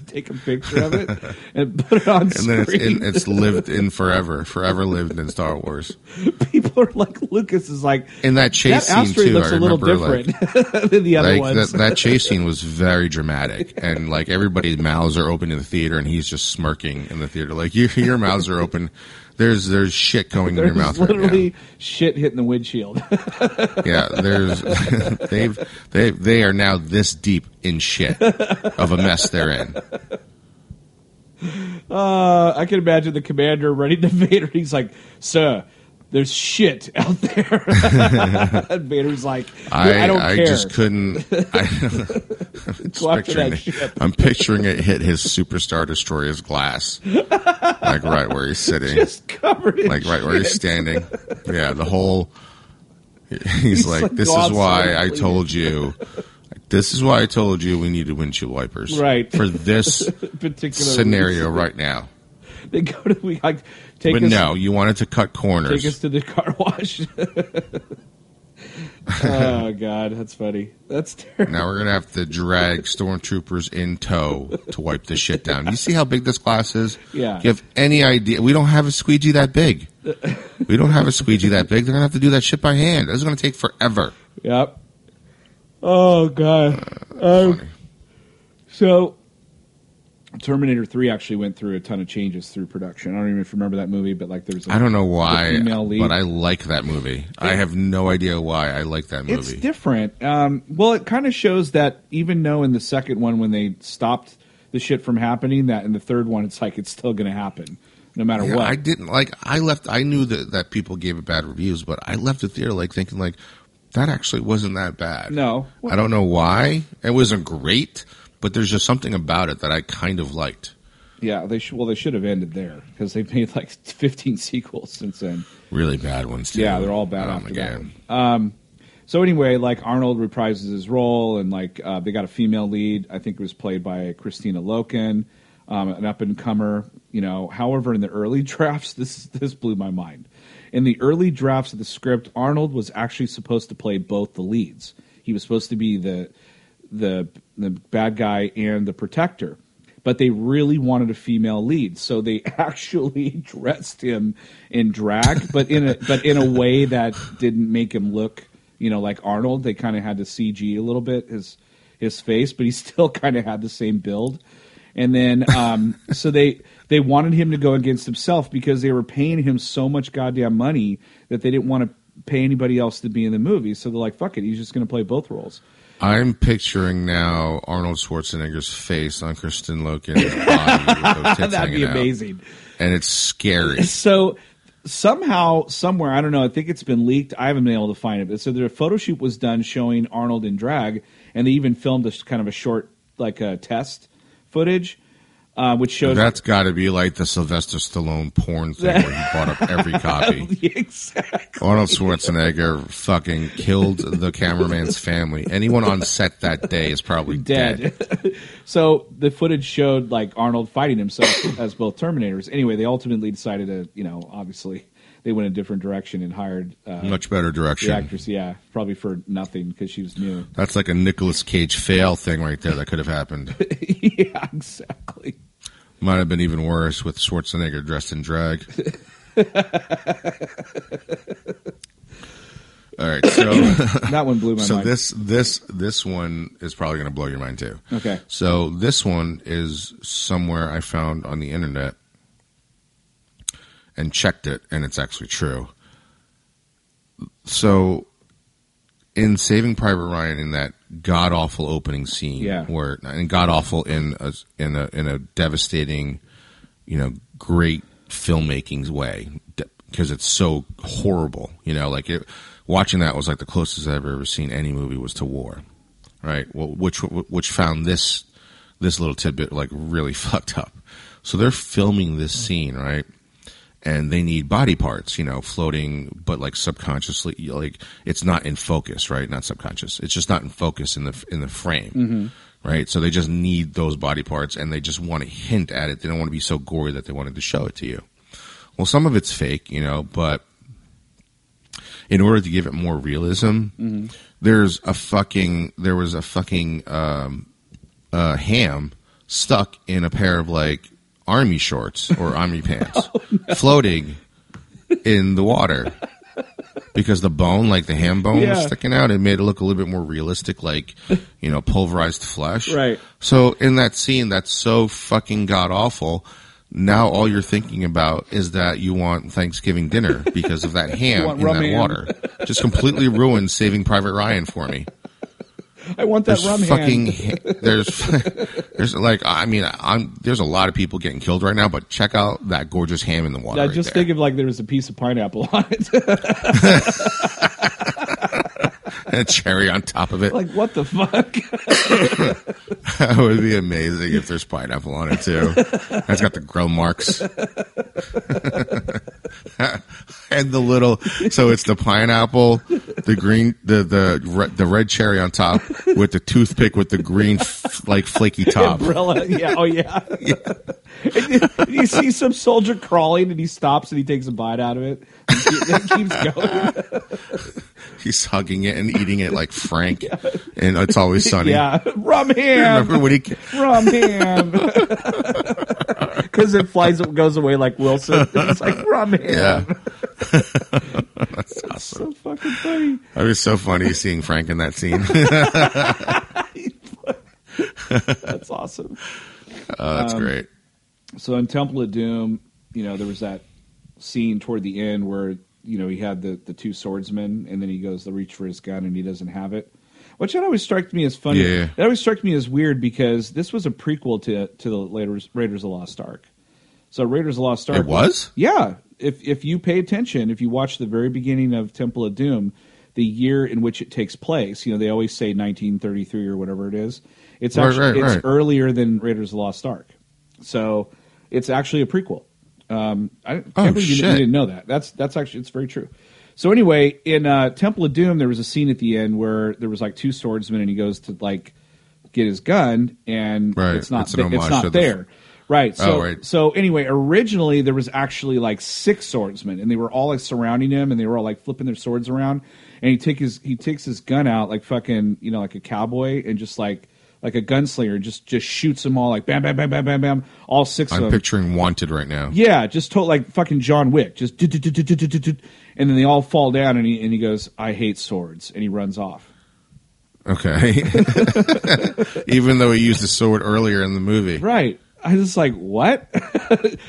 <laughs> take a picture of it, and put it on And then it's screen. in, it's lived in forever, forever lived in Star Wars. People are like, Lucas is like, In that chase that scene too, looks I a little remember different. <laughs> than the other like ones. that, that chase <laughs> scene was very dramatic, and like everybody's mouths are open in the theater, and he's just smirking in the theater. Like your your mouths are open. There's there's shit going in your mouth literally right shit hitting the windshield. <laughs> Yeah, there's they've they they are now this deep in shit of a mess they're in. Uh, I can imagine the commander running to Vader. He's like, "Sir, there's shit out there." <laughs> and Vader's like, "I, I don't I care." just couldn't. <laughs> I, after picturing it-. I'm picturing it hit his superstar destroyer's glass, like right where he's sitting. <laughs> Just covered in like right where he's standing. Yeah, the whole. He's, like, like, this "Go is why I told you. This is why I told you we needed windshield wipers, Right. For this Particular scenario right now. They go to we like take But us no, you wanted to cut corners. take us to the car wash. <laughs> oh God, that's funny. That's terrible. Now we're gonna have to drag stormtroopers in tow to wipe this shit down. You see how big this glass is? Yeah. Do you have any idea? We don't have a squeegee that big. We don't have a squeegee that big. They're gonna have to do that shit by hand. This is gonna take forever. Yep. Oh God. Um, Funny. So, Terminator Three actually went through a ton of changes through production. I don't even remember that movie, but like there's a, I don't know why, female lead. but I like that movie. I have no idea why I like that movie. It's different. Um, well, it kind of shows that even though in the second one when they stopped the shit from happening, that in the third one it's like it's still going to happen no matter Yeah, what. I didn't like. I left. I knew that that people gave it bad reviews, but I left the theater like thinking like that actually wasn't that bad. no, I don't know why. It wasn't great, but there's just something about it that I kind of liked. yeah, they should. Well, they should have ended there because they've made like <laughs> 15 sequels since then. Really bad ones too. Yeah, they're all bad Oh, after that. Um, so anyway, like Arnold reprises his role, and like uh, they got a female lead. I think it was played by Kristanna Loken, um, an up and comer. You know, however, in the early <laughs> drafts, this this blew my mind. In the early drafts of the script, Arnold was actually supposed to play both the leads. He was supposed to be the the the bad guy and the protector. But they really wanted a female lead, so they <laughs> actually dressed him in drag, but in a but in a way that didn't make him look, you know, like Arnold. They kind of had to CG a little bit his his face, but he <laughs> still kind of had the same build. And then, um, so they they wanted him to go against himself because they were paying him so much goddamn money that they didn't want to pay anybody else to be in the movie. So they're like, "Fuck it, he's just going to play both roles." I'm picturing now Arnold Schwarzenegger's face on Kristanna Loken's body. with those tits <laughs> That'd be hanging out. amazing. and it's scary. <laughs> So somehow, somewhere, I don't know. I think it's been leaked. I haven't been able to find it. But so the photo shoot was done showing Arnold in drag, and they even filmed a kind of a short, like a test footage, uh, which shows That's got to be like the Sylvester Stallone porn thing where he bought up every <laughs> copy. exactly. Arnold Schwarzenegger fucking killed the cameraman's family. Anyone on set that day is probably <laughs> dead. dead. <laughs> so the footage showed like Arnold fighting himself <coughs> as both Terminators. Anyway, they ultimately decided to, you know, obviously they went a different direction and hired uh, Much better the direction. actress. Yeah, probably for nothing because she was new. That's like a Nicolas Cage fail thing right there that could have happened. yeah, exactly. Might have been even worse with Schwarzenegger dressed in drag. <laughs> All right, so <coughs> That one blew my so mind. So this this this one is probably going to blow your mind too. Okay. So this one is somewhere I found on the internet and checked it, and it's actually true. So, in Saving Private Ryan, in that god awful opening scene, Yeah. where and god awful in a in a in a devastating, you know, great filmmaking's way because it's so horrible. You know, like it, watching that was like the closest I've ever seen any movie was to war, right? Well, which which found this this little tidbit like really <laughs> fucked up. So they're filming this scene, right? And they need body parts, you know, floating, but like subconsciously, like it's not in focus, right? Not subconscious. It's just not in focus in the in the frame, right? So they just need those body parts, and they just want to hint at it. They don't want to be so gory that they wanted to show it to you. Well, some of it's fake, you know, but in order to give it more realism, there's a fucking there was a fucking um, uh, ham stuck in a pair of like army shorts or army <laughs> pants, floating in the water. because the bone, like the ham bone, was sticking out. It made it look a little bit more realistic, like you know, pulverized flesh. Right. So in that scene, that's so fucking god awful. Now all you're thinking about is that you want Thanksgiving dinner because of that <laughs> ham in that ham. water. <laughs> Just completely ruined Saving Private Ryan for me. I want that There's rum fucking <laughs> hand. there's <laughs> there's like I mean I'm there's a lot of people getting killed right now, but check out that gorgeous ham in the water. I right just there. think of like there was a piece of pineapple on it. <laughs> a cherry on top of it. like what the fuck? <laughs> that would be amazing if there's pineapple on it too. That's got the grill marks. <laughs> and the little so it's the pineapple, the green the the re- the red cherry on top with the toothpick with the green f- like flaky <laughs> top. Umbrella. Yeah. Oh yeah. and you- you see some soldier crawling, and he stops and he takes a bite out of it. It keeps going. He's hugging it and eating it like Frank. <laughs> And it's always <laughs> sunny. Yeah. Rum <laughs> ham. Remember when he Rum ham. Because it flies, it goes away like Wilson. It's like rum ham. Yeah. That's awesome. So fucking funny. It was so funny seeing Frank in that scene. That's awesome. Oh, that's um, great. So in Temple of Doom, you know, there was that scene toward the end where you know he had the the two swordsmen, and then he goes to reach for his gun and he doesn't have it, which that always struck me as funny. Yeah. That always struck me as weird because this was a prequel to to the Raiders, Raiders of the Lost Ark. So Raiders of the Lost Ark It was? yeah. If if you pay attention, if you watch the very beginning of Temple of Doom, the year in which it takes place, you know they always say 1933 or whatever it is. It's Right, actually right, it's right. earlier than Raiders of the Lost Ark, so it's actually a prequel. Um, I can't Oh, believe you, you didn't know that. That's that's actually it's very true. So anyway, in uh, Temple of Doom, there was a scene at the end where there was like two swordsmen, and he goes to like get his gun, and Right. it's not It's th- it's not to the- there. Right. So Oh, right. so anyway, originally there was actually like six swordsmen, and they were all like surrounding him, and they were all like flipping their swords around. And he take his he takes his gun out like fucking you know like a cowboy, and just like like a gunslinger, just just shoots them all like bam bam bam bam bam bam, all six of I'm them. picturing Wanted right now. Yeah, just told like fucking John Wick, just do, do, do, do, do, do, do, do. and then they all fall down, and he and he goes, "I hate swords," and he runs off. Okay. <laughs> Even though he used a sword earlier in the movie. Right. I was like, what?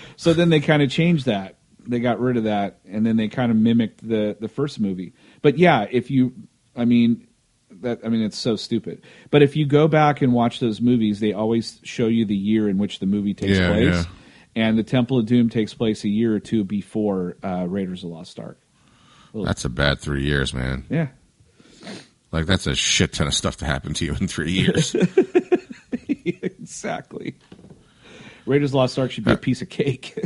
<laughs> so then they kind of changed that. They got rid of that, and then they kind of mimicked the the first movie. But yeah, if you, I mean, that I mean, it's so stupid. But if you go back and watch those movies, they always show you the year in which the movie takes Yeah, place, yeah. and the Temple of Doom takes place a year or two before uh, Raiders of the Lost Ark. That's a bad three years, man. Yeah. Like that's a shit ton of stuff to happen to you in three years. <laughs> exactly. Raiders of the Lost Ark should be a piece of cake.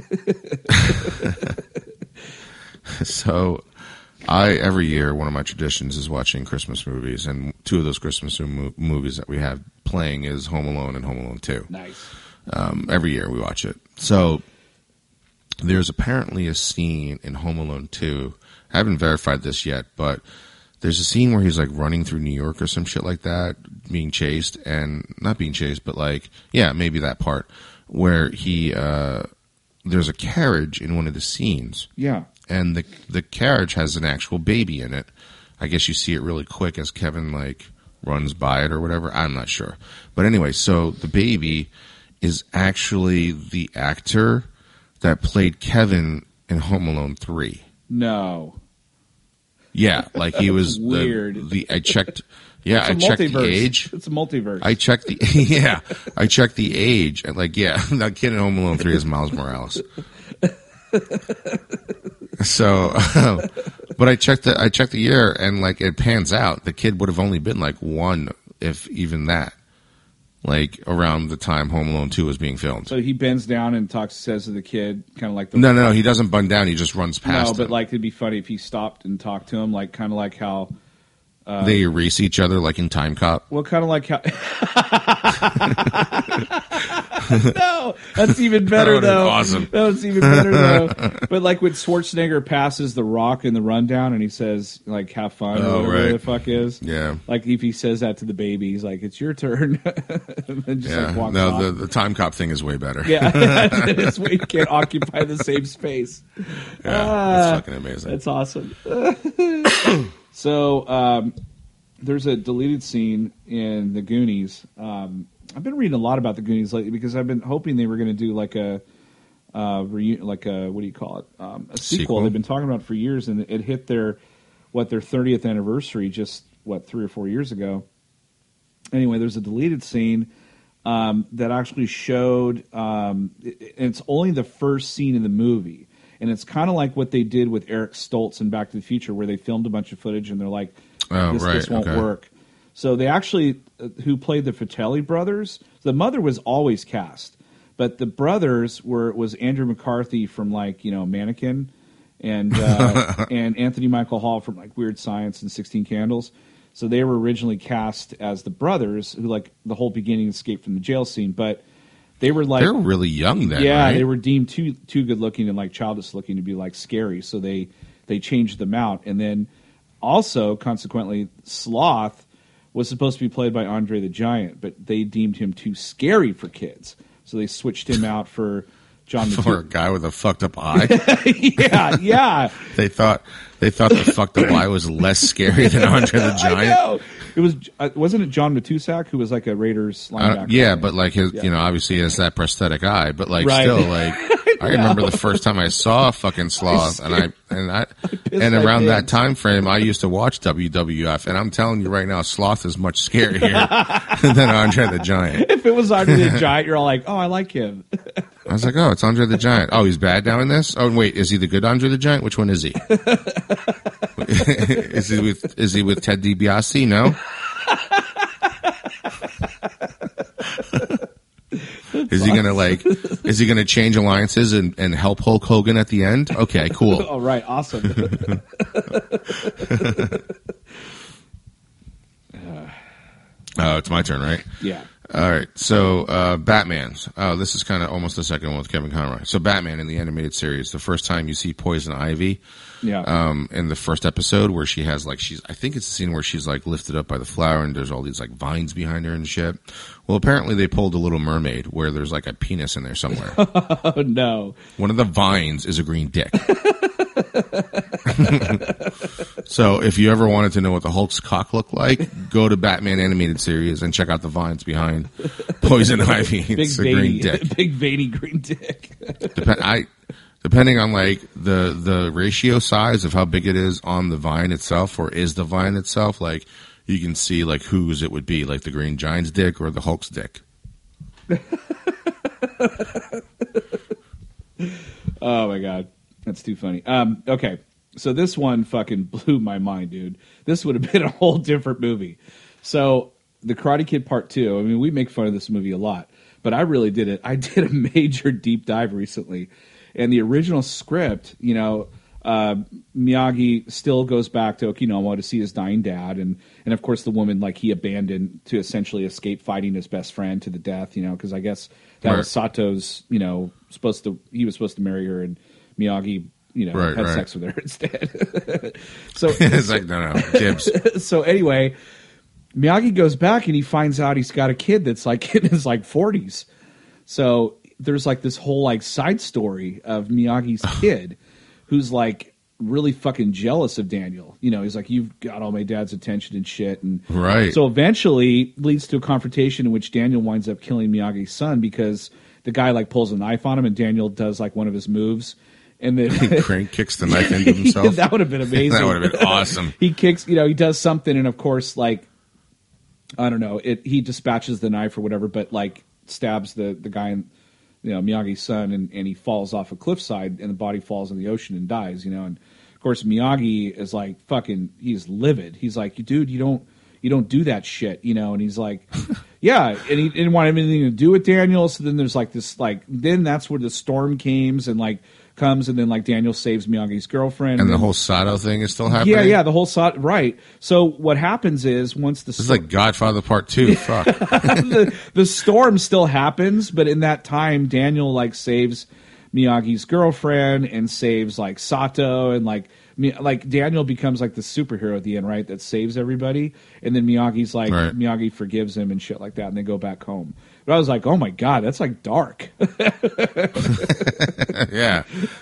<laughs> so, I every year one of my traditions is watching Christmas movies, and two of those Christmas mo- movies that we have playing is Home Alone and Home Alone Two. nice. Um, every year we watch it. So there's apparently a scene in Home Alone 2. I haven't verified this yet, but there's a scene where he's like running through New York or some shit like that, being chased and not being chased, but like, yeah, maybe that part where he, uh, there's a carriage in one of the scenes Yeah. And the, the carriage has an actual baby in it. I guess you see it really quick as Kevin like runs by it or whatever. I'm not sure. But anyway, so the baby is actually the actor that played Kevin in Home Alone 3. No. Yeah, like he was <laughs> the- Weird. The, I checked. Yeah, I checked multiverse. the age. It's a multiverse. I checked the <laughs> yeah. I checked the age and like yeah, <laughs> that kid in Home Alone three is Miles Morales. So, um, but I checked the I checked the year and like it pans out the kid would have only been like one if even that, like around the time Home Alone two was being filmed. so he bends down and talks, says to the kid, kind of like the no, no, no, he doesn't bun down. He just runs past. no, but him. like it'd be funny if he stopped and talked to him, like kind of like how they erase each other like in Time Cop. Well, kind of like how. <laughs> no, that's even better would've though. awesome. That's even better though. But like when Schwarzenegger passes the Rock in the rundown, and he says like "Have fun," or Oh, whatever right. the fuck is. Yeah. Like if he says that to the baby, he's like, "It's your turn," <laughs> and just Yeah, like walks no, off. the, the Time Cop thing is way better. yeah, <laughs> this way you can't occupy the same space. Yeah, Ah, that's fucking amazing. That's awesome. <coughs> <coughs> so um, there's a deleted scene in the Goonies. Um, I've been reading a lot about the Goonies lately because I've been hoping they were going to do like a uh, reu- like a what do you call it um, a sequel. Sequel? They've been talking about it for years, and it hit their what their 30th anniversary just what three or four years ago. Anyway, there's a deleted scene um, that actually showed, um, it- it's only the first scene in the movie, and it's kind of like what they did with Eric Stoltz in Back to the Future, where they filmed a bunch of footage and they're like, Oh, this, right, this won't okay. work." So they actually, uh, who played the Fratelli brothers, the mother was always cast, but the brothers were was Andrew McCarthy from like you know Mannequin, and uh, <laughs> and Anthony Michael Hall from like Weird Science and Sixteen Candles. So they were originally cast as the brothers who like the whole beginning escaped from the jail scene, but they were like They're really young then. yeah, right? they were deemed too too good looking and like childish looking to be like scary, so they they changed them out. And then also consequently, Sloth was supposed to be played by Andre the Giant, but they deemed him too scary for kids, so they switched him out for John. <laughs> for a guy with a fucked up eye. <laughs> yeah, yeah. they thought they thought the fucked up eye was less scary than Andre the <laughs> I Giant. It was uh, wasn't it John Matuszak who was like a Raiders linebacker? yeah, but like his, Yeah. you know, obviously he has that prosthetic eye, but like Right. still, <laughs> like I remember the first time I saw a fucking <laughs> sloth, and I and I <laughs> and around that time frame, I used to watch WWF, and I'm telling you right now, sloth is much scarier than Andre the Giant. if it was Andre the Giant, you're all like, oh, I like him. I was like, oh, it's Andre the Giant. Oh, he's bad now in this. Oh, wait, is he the good Andre the Giant? Which one is he? <laughs> is he with is he with Ted DiBiase? No. Is he gonna like? Is he gonna change alliances and, and help Hulk Hogan at the end? Okay, cool. <laughs> All right, awesome. Oh, <laughs> it's my turn, right? yeah. All right. So, uh, Batman's. Oh, this is kind of almost the second one with Kevin Conroy. So, Batman in the animated series, the first time you see Poison Ivy, Yeah. um, in the first episode where she has like she's I think it's the scene where she's like lifted up by the flower and there's all these like vines behind her and shit. Well, apparently they pulled a Little Mermaid where there's like a penis in there somewhere. <laughs> oh no. One of the vines is a green dick. <laughs> so if you ever wanted to know what the Hulk's cock looked like, go to Batman animated series and check out the vines behind Poison <laughs> Ivy. Big It's a green <laughs> dick. big veiny green dick. Dep- I, depending on like the the ratio size of how big it is on the vine itself, or is the vine itself, like you can see like whose it would be, like the Green Giant's dick or the Hulk's dick. <laughs> Oh my god, that's too funny. Um, okay, so this one fucking <laughs> blew my mind, dude. This would have been a whole different movie. So the Karate Kid Part Two. I mean, we make fun of this movie a lot, but I really did it. <laughs> I did a major deep dive recently, and the original script, you know. Uh, Miyagi still goes back to Okinawa to see his dying dad, and and of course the woman like he abandoned to essentially escape fighting his best friend to the death, you know, because I guess that Right. was Sato's, you know, supposed to he was supposed to marry her, and Miyagi, you know, Right, had right. sex with her <laughs> instead. <laughs> so it's like no, no, Gibbs. <laughs> so anyway, Miyagi goes back and he finds out he's got a kid that's like in his like forties. So there's like this whole like side story of Miyagi's <sighs> kid who's like really fucking jealous of Daniel. You know, he's like, You've got all my dad's attention and shit and Right. so eventually leads to a confrontation in which Daniel winds up killing Miyagi's son because the guy like pulls a knife on him and Daniel does like one of his moves and then <laughs> Crank kicks the knife into <laughs> himself. that would have <laughs> been amazing. That would have been awesome. he kicks, you know, he does something, and of course, like I don't know, it he dispatches the knife or whatever, but like stabs the the guy, in, you know, Miyagi's son, and and he falls off a cliffside, and the body falls in the ocean and dies, you know, and of course Miyagi is like fucking, he's livid. He's like, dude, you don't. You don't do that shit, you know. And he's like, "Yeah," and he didn't want anything to do with Daniel. So then there's like this, like then that's where the storm came, and like comes, and then like Daniel saves Miyagi's girlfriend, And the whole Sato thing is still happening. yeah, yeah, the whole side, right. So what happens is once the This is like Godfather Part Two. <laughs> Fuck. the, the storm still happens, but in that time, Daniel like saves Miyagi's girlfriend and saves like Sato and like like Daniel becomes like the superhero at the end, right? That saves everybody, and then Miyagi's like Right. Miyagi forgives him and shit like that, and they go back home. But I was like, oh my god, that's like dark. <laughs> <laughs> yeah,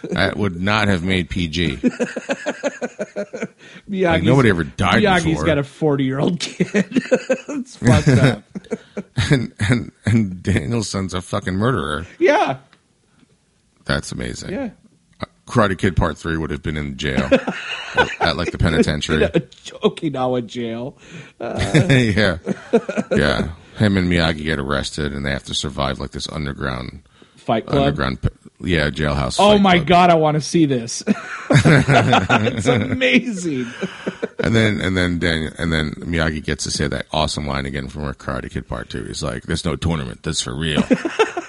that would not have made PG. Miyagi's, nobody ever died Miyagi's before. got a forty year old kid. <laughs> it's fucked up. and and and Daniel's son's a fucking murderer. yeah, That's amazing. yeah. Uh, Karate Kid Part Three would have been in jail at like the penitentiary. Okinawa jail. yeah, yeah. Him and Miyagi get arrested, and they have to survive like this underground, Fight Club. underground, yeah, jailhouse. Oh my club. god, I want to see this. <laughs> it's amazing. And then and then Daniel and then Miyagi gets to say that awesome line again from Karate Kid Part Two. He's like, "There's no tournament. That's for real." <laughs>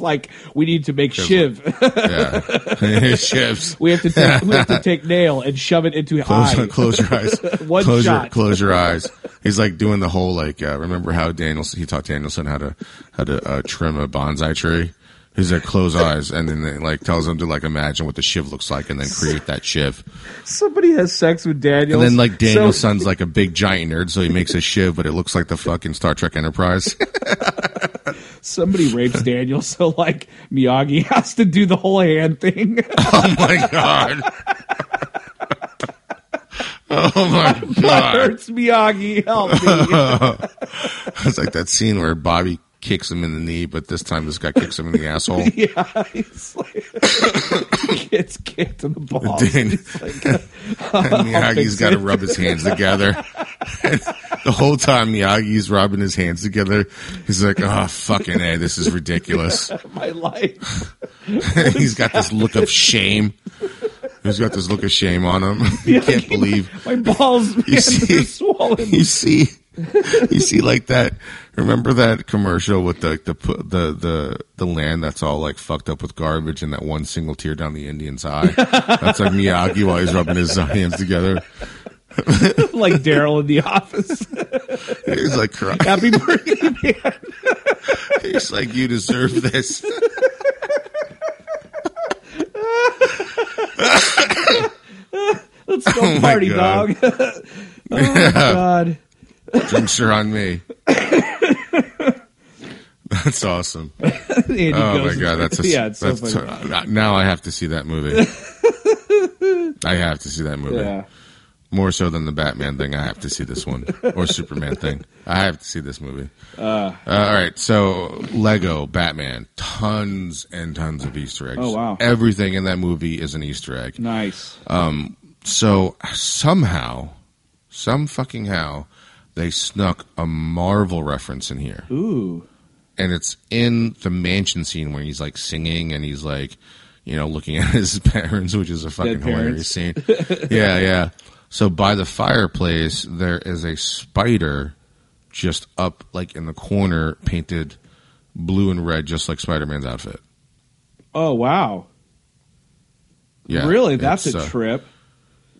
Like, we need to make Shiv. yeah, <laughs> shifts. <laughs> we have to take, we have to take <laughs> nail and shove it into Close, eye. close your eyes. One close Your, shot. close your eyes. He's like doing the whole like. Uh, remember how Daniel-san he taught Daniel-san how to how to uh, trim a bonsai tree. He's like close eyes, and then they, like tells him to like imagine what the shiv looks like, and then create that shiv. Somebody has sex with Daniel. And then like Daniel's So, son's like a big giant nerd, so he makes a shiv, but it looks like the fucking Star Trek Enterprise. <laughs> somebody rapes Daniel, so like Miyagi has to do the whole hand thing. <laughs> oh my god. Oh my god. Hurts Miyagi, help me. <laughs> It's like that scene where Bobby kicks him in the knee, but this time this guy kicks him in the asshole. <laughs> yeah, he's like, <coughs> gets kicked in the balls. He's like, <laughs> and Miyagi's got to <laughs> rub his hands together. The whole time Miyagi's rubbing his hands together, he's like, "Oh fucking a, this is ridiculous." my life. he's got this look of shame. He's got this look of shame on him. You can't believe My balls, man, you see. they're swollen. You see, <laughs> you see, like that. Remember that commercial with the the the the the land that's all like fucked up with garbage and that one single tear down the Indian's eye. That's like Miyagi while he's rubbing his hands together. <laughs> like Daryl in the office. He's like crying. Happy <laughs> birthday, man. He's like, you deserve this. Let's go Oh party, dog. oh my God. Drinks are on me. That's awesome. <laughs> Oh my god, that's a, yeah, it's so that's funny. uh, now I have to see that movie. <laughs> I have to see that movie. yeah. More so than the Batman thing, I have to see this one or Superman thing. I have to see this movie. Uh, all right, so Lego Batman, tons and tons of Easter eggs. Oh, wow. Everything in that movie is an Easter egg. Nice. So somehow, some fucking how, they snuck a Marvel reference in here. Ooh. and it's in the mansion scene where he's like singing and he's like, you know, looking at <laughs> his parents, which is a fucking hilarious scene. <laughs> yeah, yeah. So by the fireplace, there is a spider just up like in the corner, painted blue and red, just like Spider Man's outfit. Oh wow. Yeah, really? That's a uh, trip.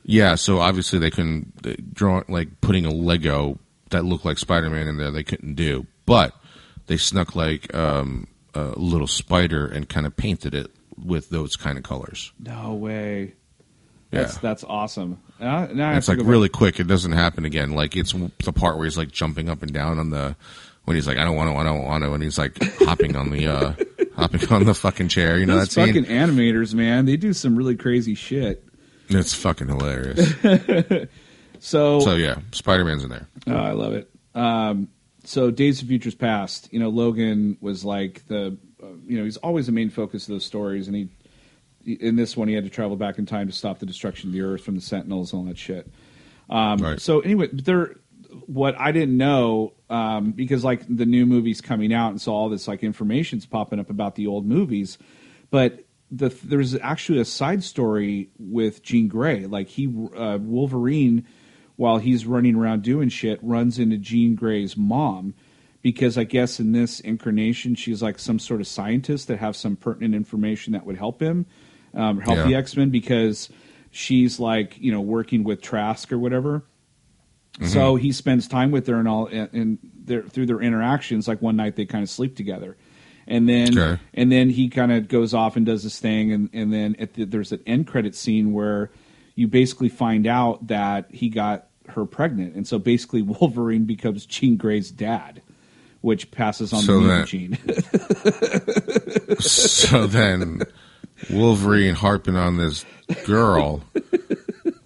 Yeah, so obviously they couldn't draw like putting a Lego that looked like Spider Man in there. They couldn't do, but they snuck like um, a little spider and kind of painted it with those kind of colors. No way. Yeah, That's that's awesome. Now, now it's like really quick. It doesn't happen again. Like it's the part where he's like jumping up and down on the when he's like I don't want to, I don't want to, and he's like hopping on the uh <laughs> hopping on the fucking chair. You know Those that fucking scene? animators, man, they do some really crazy shit. It's fucking hilarious. <laughs> So, so yeah, Spider Man's in there. Oh, I love it. Um, so Days of Futures Past, you know, Logan was like the, uh, you know, he's always the main focus of those stories, and he, in this one, he had to travel back in time to stop the destruction of the Earth from the Sentinels and all that shit. Um, Right. So anyway, there, what I didn't know, um, because like the new movies coming out, and so all this like information's popping up about the old movies, but the there's actually a side story with Jean Grey. Like he, uh, Wolverine, while he's running around doing shit, runs into Jean Grey's mom. Because I guess in this incarnation, she's like some sort of scientist that have some pertinent information that would help him. um, help Yeah. the X Men because she's like you know working with Trask or whatever. So Mm-hmm. he spends time with her and all, and, and their, through their interactions. Like one night they kind of sleep together, and then Okay. and then he kind of goes off and does this thing, and and then at the, there's an end credit scene where you basically find out that he got her pregnant, and so basically <laughs> Wolverine becomes Jean Grey's dad, which passes on So the gene. <laughs> so then Wolverine harping on this girl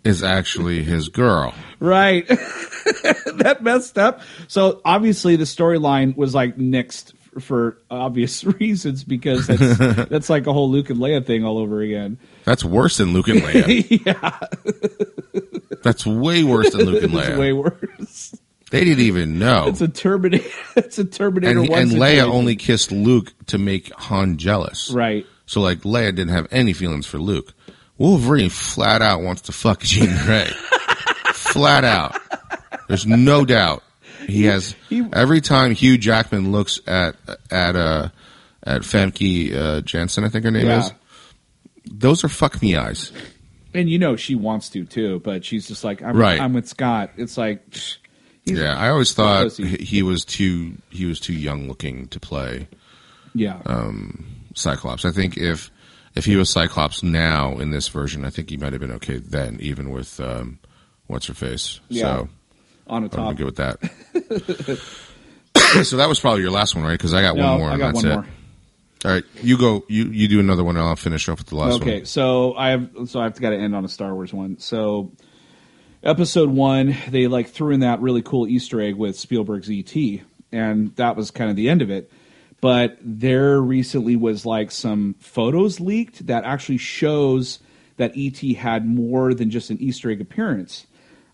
is actually his girl. Right. <laughs> that messed up. So obviously the storyline was like nixed for obvious reasons because that's that's like a whole Luke and Leia thing all over again. That's worse than Luke and Leia. yeah, That's way worse than Luke and <laughs> it's Leia. way worse. They didn't even know. It's a Terminator. <laughs> It's a Terminator. and and Leia only kissed Luke to make Han jealous. right. So like Leia didn't have any feelings for Luke. Wolverine flat out wants to fuck Jean Grey. <laughs> flat out. There's no doubt. He has he- every time Hugh Jackman looks at at uh at Famke uh, I think her name Yeah. is. Those are fuck me eyes. And you know she wants to too, but she's just like I'm. Right. I'm with Scott. It's like. psh, Yeah, I always thought he was too he was too young looking to play Yeah. Um, Cyclops. I think if if he was Cyclops now in this version, I think he might have been okay then, even with um, what's her face. Yeah. So on a I'm top. good with that. <coughs> <coughs> so that was probably your last one, right? Because I got No, one more. I and got that's one it. more. All right, you go. You you do another one, and I'll finish off with the last okay, one. Okay, so I have so I've got to end on a Star Wars one. So episode one, they like threw in that really cool Easter egg with Spielberg's ET, and that was kind of the end of it. But there recently was like some photos leaked that actually shows that ET had more than just an Easter egg appearance.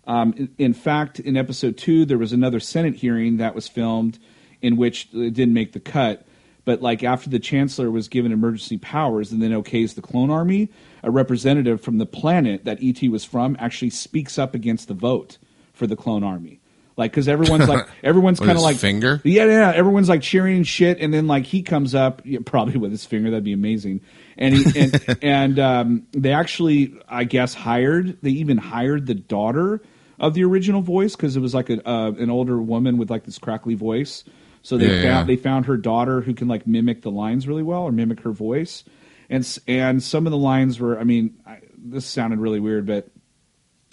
Um, in, in fact, in episode two, there was another Senate hearing that was filmed in which it didn't make the cut. But like after the chancellor was given emergency powers and then okays the clone army, a representative from the planet that ET was from actually speaks up against the vote for the clone army. Like, because everyone's like, <laughs> everyone's kind of like finger? Yeah, yeah. Everyone's like cheering and shit, and then like he comes up, yeah, probably with his finger. That'd be amazing. And he and, <laughs> and um, they actually, I guess, hired. They even hired the daughter of the original voice because it was like a, uh, an older woman with like this crackly voice. So they Yeah, found yeah. they found her daughter who can like mimic the lines really well or mimic her voice, and and some of the lines were. I mean, I, this sounded really weird, but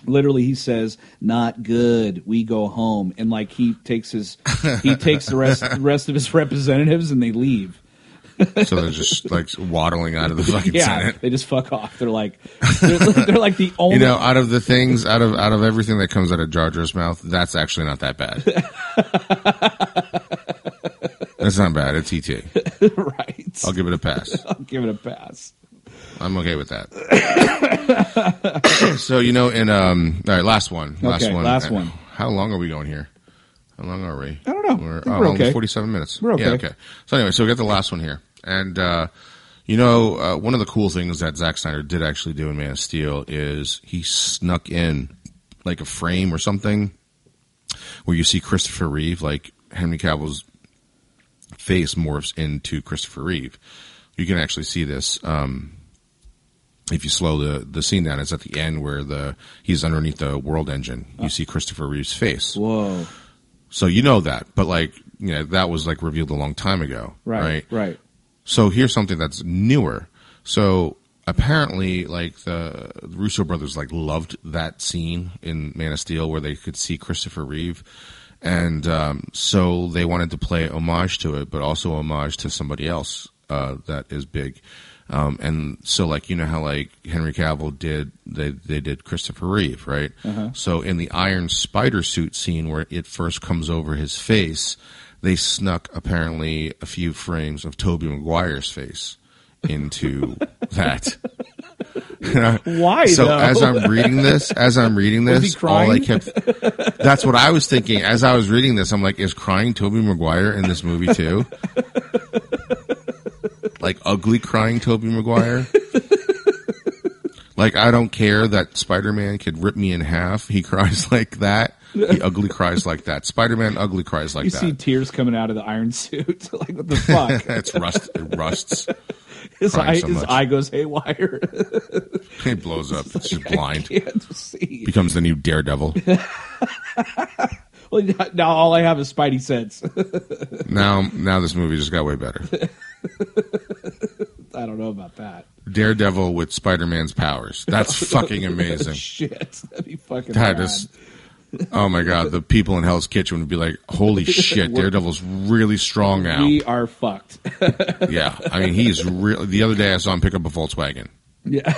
literally he says not good we go home and like he takes his he takes the rest the rest of his representatives and they leave So they're just like waddling out of the <laughs> fucking yeah Senate. they just fuck off they're like they're, they're like the only You know, out of the things, out of out of everything that comes out of Jar Jar's mouth, that's actually not that bad. <laughs> that's not bad. It's ET. <laughs> right I'll give it a pass. <laughs> I'll give it a pass I'm okay with that. <coughs> so you know, in um, all right, last one, last Okay, one, last one. How long are we going here? How long are we? I don't know. We're, oh, we're only okay. Forty-seven minutes. We're Yeah, okay. okay. So anyway, so we got the last one here, and uh, you know, uh, one of the cool things that Zack Snyder did actually do in Man of Steel is he snuck in like a frame or something where you see Christopher Reeve, like Henry Cavill's face morphs into Christopher Reeve. You can actually see this. Um, if you slow the, the scene down, it's at the end where the he's underneath the world engine. You see Christopher Reeve's face. whoa So you know that, but like you know that was like revealed a long time ago, right right? right, So here's something that's newer. So apparently, like the Russo brothers, like loved that scene in Man of Steel where they could see Christopher Reeve, and um, so they wanted to play homage to it, but also homage to somebody else uh, that is big. Um, and so, like you know how like Henry Cavill did, they they did Christopher Reeve, right? So in the Iron Spider suit scene where it first comes over his face, they snuck apparently a few frames of Tobey Maguire's face into <laughs> that. <laughs> why So though? as I'm reading this, as I'm reading <laughs> this, all I kept That's what I was thinking as I was reading this. I'm like, is crying Tobey Maguire in this movie too? <laughs> like ugly crying Tobey Maguire? like I don't care that Spider-Man could rip me in half. He cries like that. He ugly cries like that. Spider-Man ugly cries like you that. You see tears coming out of the iron suit like what the fuck it's rust. It rusts. His eye, so his much. eye goes haywire. <laughs> He blows up. It's just <laughs> blind. I can't see. Becomes the new Daredevil. <laughs> Well, now all I have is Spidey sense. now, now this movie just got way better. I don't know about that. Daredevil with Spider Man's powers. That's fucking amazing. Shit, that'd be fucking. That is. <laughs> Oh my god, the people in Hell's Kitchen would be like, "Holy <laughs> shit, Daredevil's really strong now." We are fucked. <laughs> Yeah, I mean, he's really. The other day, I saw him pick up a Volkswagen. yeah,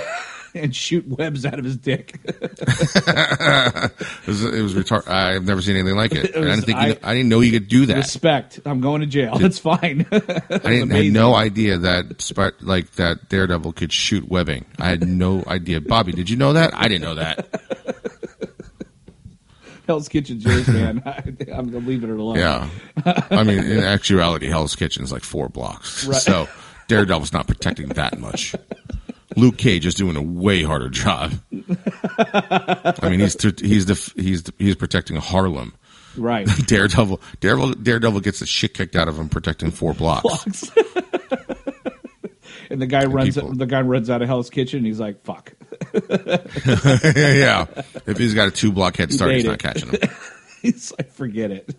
and shoot webs out of his dick. It was, it was retard- I've never seen anything like it. It And I didn't think I- I didn't know you could do that. Respect. I'm going to jail. It's fine. I didn't had no idea that like that Daredevil could shoot webbing. I had no idea. Bobby, did you know that? I didn't know that. Hell's Kitchen yours, man. <laughs> I, I'm leaving it alone. Yeah, I mean, in actuality, Hell's Kitchen is like four blocks, Right. so Daredevil's not protecting that much. Luke Cage is doing a way harder job. I mean, he's he's the he's he's protecting Harlem. Right. <laughs> Daredevil, Daredevil, Daredevil gets the shit kicked out of him protecting four blocks. Blocks. <laughs> and the guy runs. people- The guy runs out of Hell's Kitchen. and He's like, "Fuck." <laughs> yeah, if he's got a two block head start, he's not it. catching <laughs> him. he's like, "Forget it."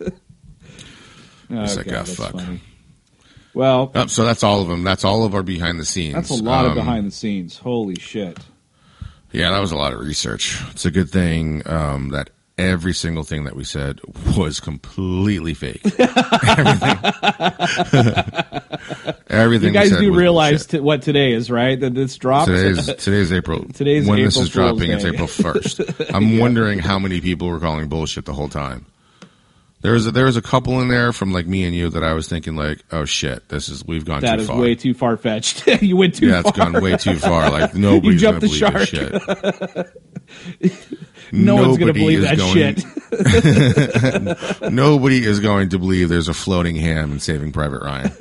Oh, <laughs> He's like, God, "Ah, fuck." funny. Well, Oh, so that's all of them. That's all of our behind the scenes. that's a lot of Um, behind the scenes. Holy shit. Yeah, that was a lot of research. It's a good thing um, that every single thing that we said was completely fake. <laughs> everything. <laughs> everything. You guys do realize t- what today is, right? That this drops. Today's <laughs> today's April. Today's when April this is Fool's dropping. It's April first. I'm wondering how many people were calling bullshit the whole time. There was a, there was a couple in there from like me and you that I was thinking like, oh shit, this is we've gone that too is far. way too far fetched. <laughs> you went too yeah, far. it's gone way too far. Like <laughs> nobody's jumped gonna the believe this shit. <laughs> no one's going to Nobody believe that going- shit. Nobody is going to believe there's a floating ham in Saving Private Ryan.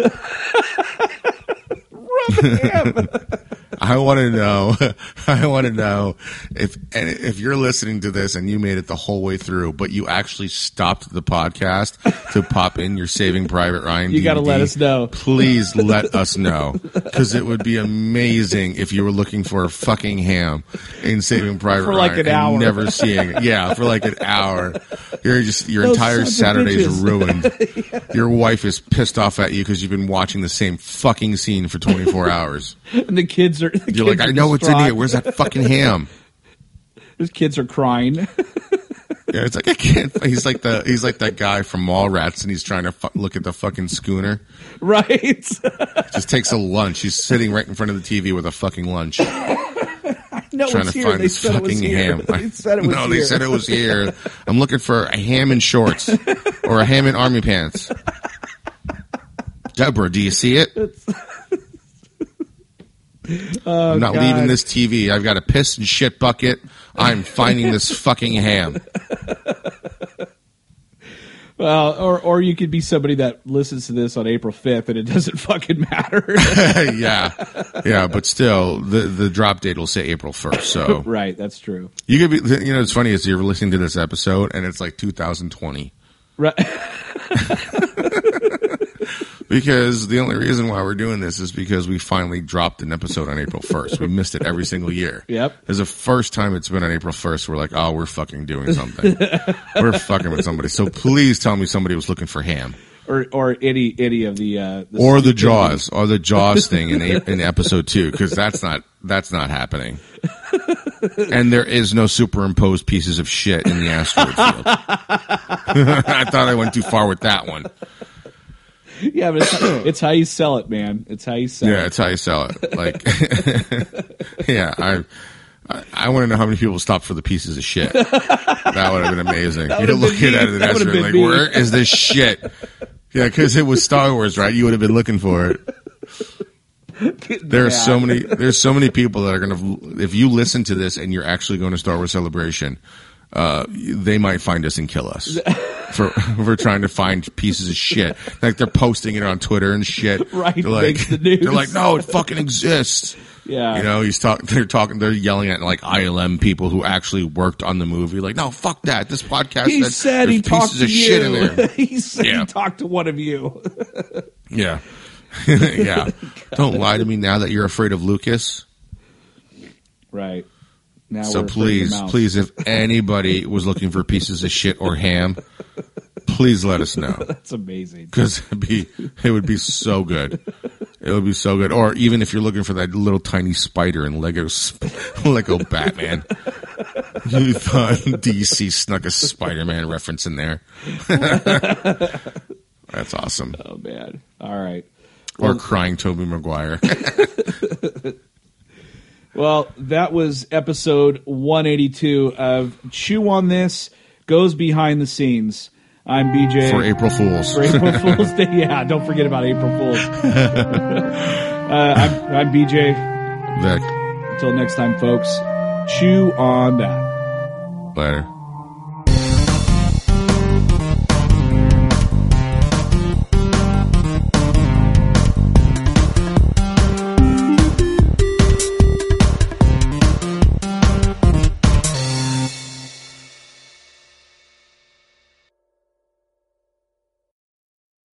I want to know. <laughs> I want to know if and if you're listening to this and you made it the whole way through, but you actually stopped the podcast to pop in your Saving Private Ryan. You gotta let us know. Please let <laughs> us know because it would be amazing if you were looking for a fucking ham in Saving Private For like Ryan an and hour. never seeing it. Yeah, for like an hour. You're just your Those entire Saturday's ruined. <laughs> Your wife is pissed off at you because you've been watching the same fucking scene for 24 hours. and the kids are. <laughs> The You're like, I know what's in here. Where's that fucking ham? <laughs> His kids are crying. <laughs> Yeah, it's like I can't. He's like the he's like that guy from Mallrats, and he's trying to fu- look at the fucking schooner. right. Just takes a lunch. He's sitting right in front of the TV with a fucking lunch, no, trying to here. find they this said it was fucking here. ham. they said it was no, here. they said it was here. I'm looking for a ham in shorts or a ham in army pants. Deborah, do you see it? Oh, I'm not God. leaving this TV. I've got a piss and shit bucket. I'm finding this fucking ham. Well, or or you could be somebody that listens to this on April fifth, and it doesn't <laughs> fucking matter. <laughs> yeah, yeah, but still, the the drop date will say April first. So <laughs> right. That's true. you could be, you know, it's funny is you're listening to this episode and it's like 2020 Right. Because the only reason why we're doing this is because we finally dropped an episode on April 1st. We missed it every single year. <laughs> Yep. It's the first time it's been on April 1st. We're like, oh, we're fucking doing something. <laughs> we're fucking with somebody. So please tell me somebody was looking for ham. or or any any of the uh, the or the Jaws, or the Jaws thing in a- <laughs> in episode two, because that's not that's not happening. And there is no superimposed pieces of shit in the asteroid field. I thought I went too far with that one. <laughs> Yeah, but it's, <coughs> it's how you sell it, man. It's how you sell it. Yeah, it. it's how you sell it. <laughs> Like, <laughs> yeah, I. I, I want to know how many people stopped for the pieces of shit. That would have been amazing. Been looking me. at it in That would've asteroid been like, me. where is this shit? Yeah, because it was Star Wars, right? You would have been looking for it. There are so many. There's so many people that are gonna. If you listen to this and you're actually going to Star Wars Celebration, uh, they might find us and kill us <laughs> for for trying to find pieces of shit. Like they're posting it on Twitter and shit. <laughs> Right, They're like, makes the news. they're like, no, it fucking exists. <laughs> Yeah. You know, he's talking. They're talking. They're yelling at like ILM people who actually worked on the movie. Like, no, fuck that. This podcast. He that- said he talked to of shit in you. there. he said Yeah. he talked to one of you. Yeah. yeah. Don't lie to me now that you're afraid of Lucas. Right. Now So we're afraid of the please, please, if anybody was looking for pieces of shit or ham, please let us know <laughs> That's amazing. because it'd be it would be so good. It would be so good. Or even if you're looking for that little tiny spider in Lego <laughs> Lego Batman, you thought DC snuck a Spider-Man reference in there. <laughs> That's awesome. Oh man. All right. Or crying Tobey Maguire. Well, that was episode 182 of Chew on This Goes Behind the Scenes. I'm BJ. for April Fools. For April Fool's Day. <laughs> Yeah, don't forget about April Fools. <laughs> uh, I'm, I'm BJ. Vic, Until next time, folks, chew on that. later.